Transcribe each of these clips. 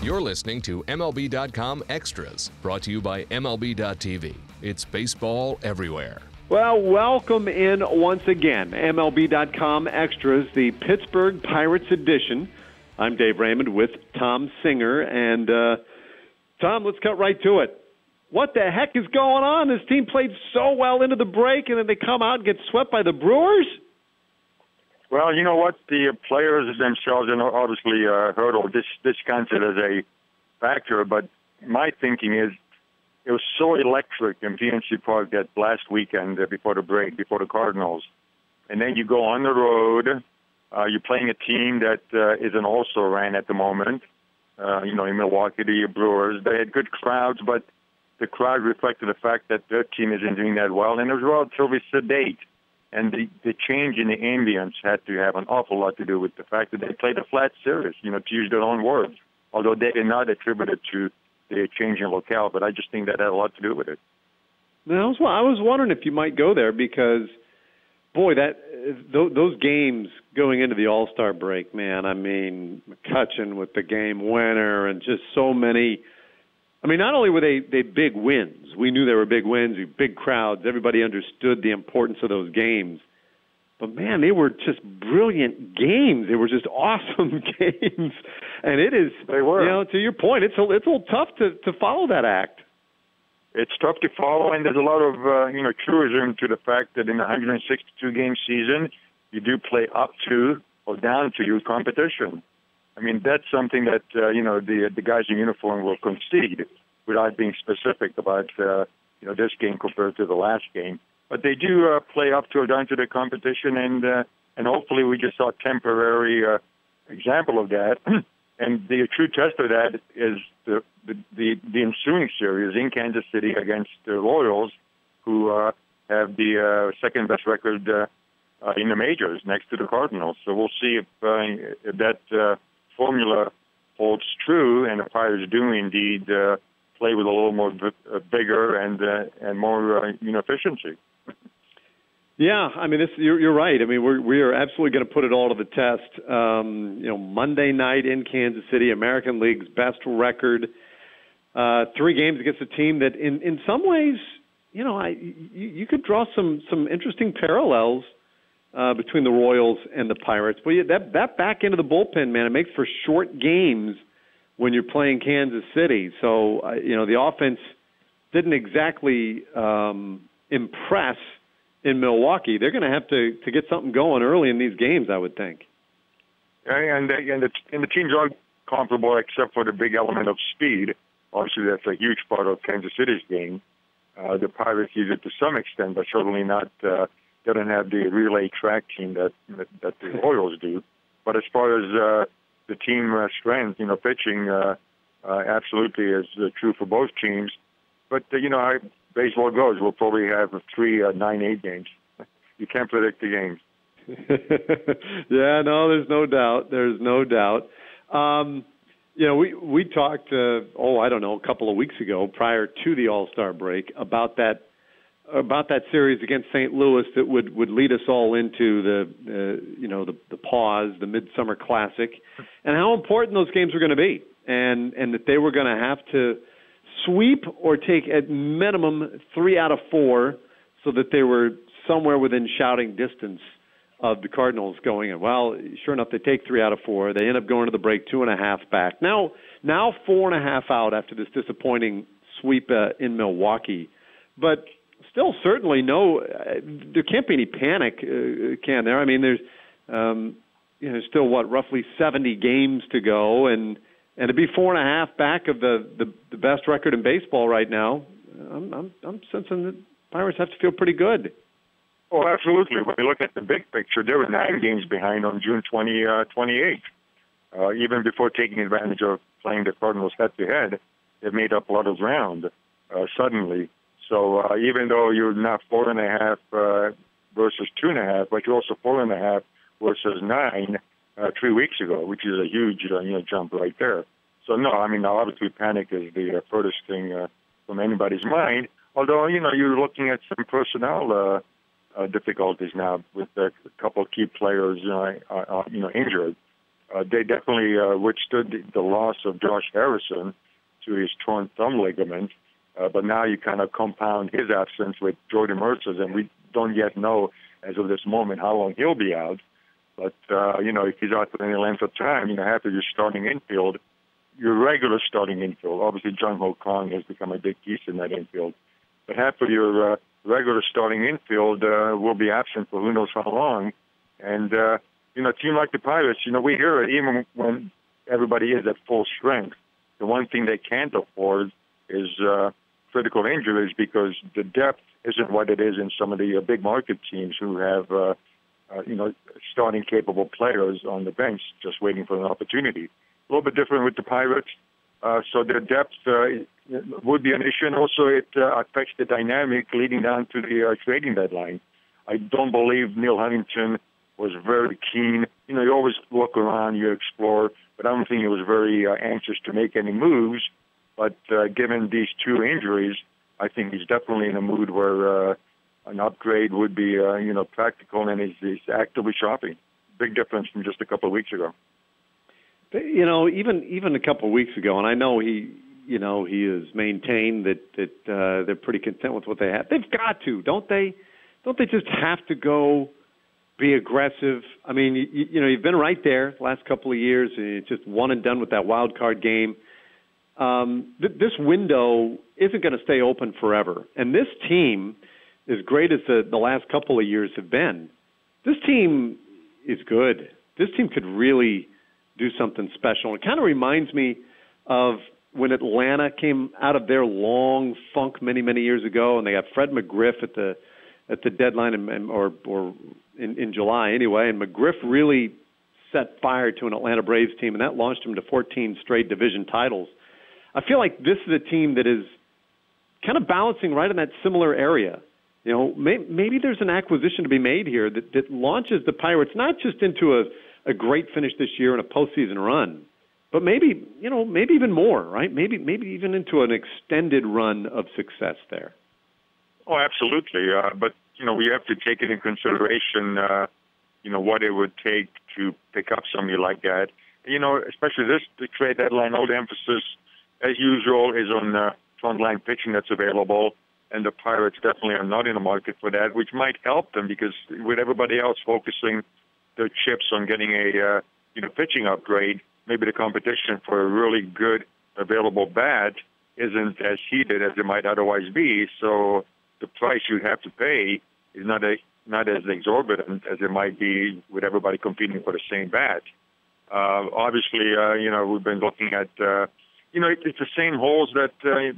You're listening to MLB.com Extras, brought to you by MLB.tv. It's baseball everywhere. Well, welcome in once again. MLB.com Extras, the Pittsburgh Pirates edition. I'm Dave Raymond with Tom Singer. And, uh, Tom, let's cut right to it. What the heck is going on? This team played so well into the break, and then they come out and get swept by the Brewers? Well, you know what? The players themselves, and obviously uh, Hurdle this this counts it as a factor. But my thinking is, it was so electric in PNC Park that last weekend uh, before the break, before the Cardinals, and then you go on the road. Uh, you're playing a team that uh, is an also ran at the moment. Uh, you know, in Milwaukee, the Brewers. They had good crowds, but the crowd reflected the fact that their team isn't doing that well, and it was relatively sedate. And the, the change in the ambience had to have an awful lot to do with the fact that they played a flat series, you know, to use their own words. Although they did not attribute it to the change in locale, but I just think that had a lot to do with it. Now, I was, I was wondering if you might go there because, boy, that th- those games going into the All Star break, man. I mean, McCutchen with the game winner, and just so many I mean, not only were they they big wins, we knew they were big wins, big crowds. Everybody understood the importance of those games. But man, they were just brilliant games. They were just awesome games, and it is. They were. You know, to your point, it's a it's a little tough to to follow that act. It's tough to follow, and there's a lot of uh, you know truism to the fact that in a 162 game season, you do play up to or down to your competition. I mean, that's something that uh, you know the the guys in uniform will concede without being specific about uh, you know this game compared to the last game. But they do uh, play up to or down to the competition, and uh, and hopefully we just saw a temporary uh, example of that. and the true test of that is the the the, the ensuing series in Kansas City against the Royals, who uh, have the uh, second best record. Uh, uh, in the majors next to the Cardinals. So we'll see if, uh, if that uh, formula holds true, and the Pirates do indeed uh, play with a little more v- uh, vigor and uh, and more uh, you know efficiency. Yeah, I mean, this, you're, you're right. I mean, we're we are absolutely going to put it all to the test. Um, you know, Monday night in Kansas City, American League's best record, uh, three games against a team that, in in some ways, you know, I you, you could draw some some interesting parallels uh, between the Royals and the Pirates. But yeah, that that back end of the bullpen, man, it makes for short games when you're playing Kansas City. So uh, you know the offense didn't exactly um, impress in Milwaukee. They're going to have to to get something going early in these games, I would think. And and the and the teams are comparable except for the big element of speed. Obviously, that's a huge part of Kansas City's game. Uh, the Pirates use it to some extent, but certainly not uh, doesn't have the relay track team that that, that the Royals do. But as far as uh, the team uh, strength, you know, pitching uh, uh, absolutely is uh, true for both teams. But uh, you know, how baseball goes. We'll probably have three uh, nine-eight games. You can't predict the games. yeah, no, there's no doubt. There's no doubt. Um, you know, we we talked. Uh, oh, I don't know, a couple of weeks ago, prior to the All Star break, about that about that series against St. Louis that would would lead us all into the uh, you know the the pause, the Midsummer Classic, and how important those games were going to be, and and that they were going to have to sweep or take at minimum three out of four, so that they were somewhere within shouting distance of the Cardinals going in. Well, sure enough, they take three out of four. They end up going to the break two and a half back. Now now four and a half out after this disappointing sweep uh, in Milwaukee. But still certainly no. Uh, there can't be any panic, uh, can there? I mean, there's um, you know still what roughly 70 games to go, and and to be four and a half back of the the, the best record in baseball right now, I'm I'm, I'm sensing that Pirates have to feel pretty good. Oh, absolutely. When you look at the big picture, they were nine games behind on June 20, uh, 28th. Uh, even before taking advantage of playing the Cardinals head to head, they made up a lot of ground uh, suddenly. So uh, even though you're not four and a half uh, versus two and a half, but you're also four and a half versus nine uh, three weeks ago, which is a huge uh, you know jump right there. So no, I mean obviously panic is the uh, furthest thing uh, from anybody's mind. Although you know you're looking at some personnel uh, uh, difficulties now with a couple of key players you know uh, uh, you know injured. uh, they definitely uh, withstood the, loss of Josh Harrison to his torn thumb ligament. But now you kind of compound his absence with Jordy Mercer's, and we don't yet know as of this moment how long he'll be out. But uh, you know, if he's out for any length of time, you know, half of your starting infield, your regular starting infield, obviously Jung Ho Kang has become a big piece in that infield, but half of your uh, regular starting infield uh, will be absent for who knows how long. And uh, you know, a team like the Pirates, you know, we hear it even when everybody is at full strength. The one thing they can't afford is uh, critical injuries because the depth isn't what it is in some of the uh, big market teams who have, uh, uh, you know, starting capable players on the bench just waiting for an opportunity. A little bit different with the Pirates. Uh, so their depth uh, would be an issue, and also it uh, affects the dynamic leading down to the trading deadline. I don't believe Neal Huntington was very keen. You know, you always look around, you explore, but I don't think he was very anxious to make any moves. But uh, given these two injuries, I think he's definitely in a mood where uh, an upgrade would be, uh, you know, practical, and he's, he's actively shopping. Big difference from just a couple of weeks ago. You know, even even a couple of weeks ago, and I know he, you know, he has maintained that that uh, they're pretty content with what they have. They've got to, don't they? Don't they just have to go be aggressive? I mean, you, you know, you've been right there the last couple of years, and it's just one and done with that wild card game um, th- this window isn't going to stay open forever. And this team, as great as the, the last couple of years have been, this team is good. This team could really do something special. It kind of reminds me of when Atlanta came out of their long funk many many years ago, and they got Fred McGriff at the at the deadline, or or in, in July anyway. And McGriff really set fire to an Atlanta Braves team, and that launched him to 14 straight division titles. I feel like this is a team that is kind of balancing right in that similar area. You know, may, maybe there's an acquisition to be made here that, that launches the Pirates not just into a, a great finish this year and a postseason run, but maybe you know maybe even more, right? Maybe maybe even into an extended run of success there. Oh, absolutely. Uh, but you know, we have to take it in consideration. Uh, you know what it would take to pick up somebody like that. You know, especially this the trade deadline. All the emphasis as usual, is on uh, frontline pitching that's available. And the Pirates definitely are not in the market for that, which might help them because with everybody else focusing their chips on getting a uh, you know pitching upgrade, maybe the competition for a really good available bat isn't as heated as it might otherwise be. So the price you have to pay is not a not as exorbitant as it might be with everybody competing for the same bat. Uh, obviously, uh, you know we've been looking at uh, you know, it, it's the same holes that, uh,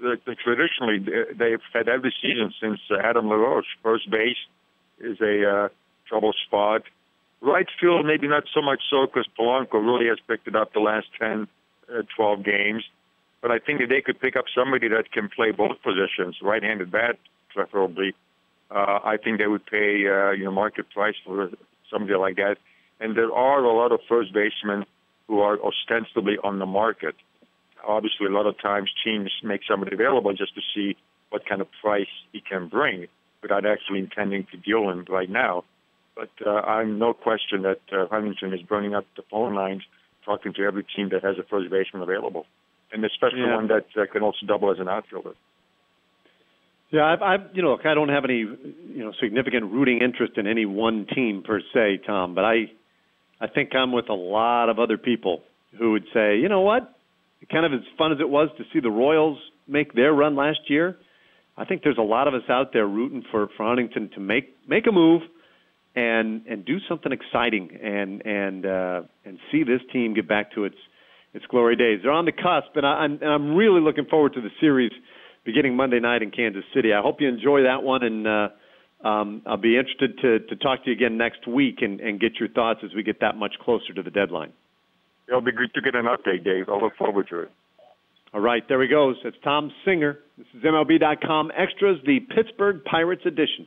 that, that traditionally they've had every season since uh, Adam LaRoche. First base is a uh, trouble spot. Right field, maybe not so much so because Polanco really has picked it up the last 10, uh, 12 games. But I think that they could pick up somebody that can play both positions, right-handed bat preferably. Uh, I think they would pay uh, you know market price for somebody like that. And there are a lot of first basemen who are ostensibly on the market obviously a lot of times teams make somebody available just to see what kind of price he can bring without actually intending to deal him right now. But uh, I'm no question that uh, Huntington is burning up the phone lines, talking to every team that has a first baseman available, and especially yeah. one that uh, can also double as an outfielder. Yeah, I've, I've, you know, look, I don't have any, you know, significant rooting interest in any one team per se, Tom. But I, I think I'm with a lot of other people who would say, you know what, kind of as fun as it was to see the Royals make their run last year, I think there's a lot of us out there rooting for, for Huntington to make make a move and and do something exciting and and uh, and see this team get back to its its glory days. They're on the cusp, and, I, and I'm really looking forward to the series beginning Monday night in Kansas City. I hope you enjoy that one, and uh, um, I'll be interested to to talk to you again next week and, and get your thoughts as we get that much closer to the deadline. It'll be good to get an update, Dave. I'll look forward to it. All right, there he goes. It's Tom Singer. This is MLB.com Extras, the Pittsburgh Pirates edition.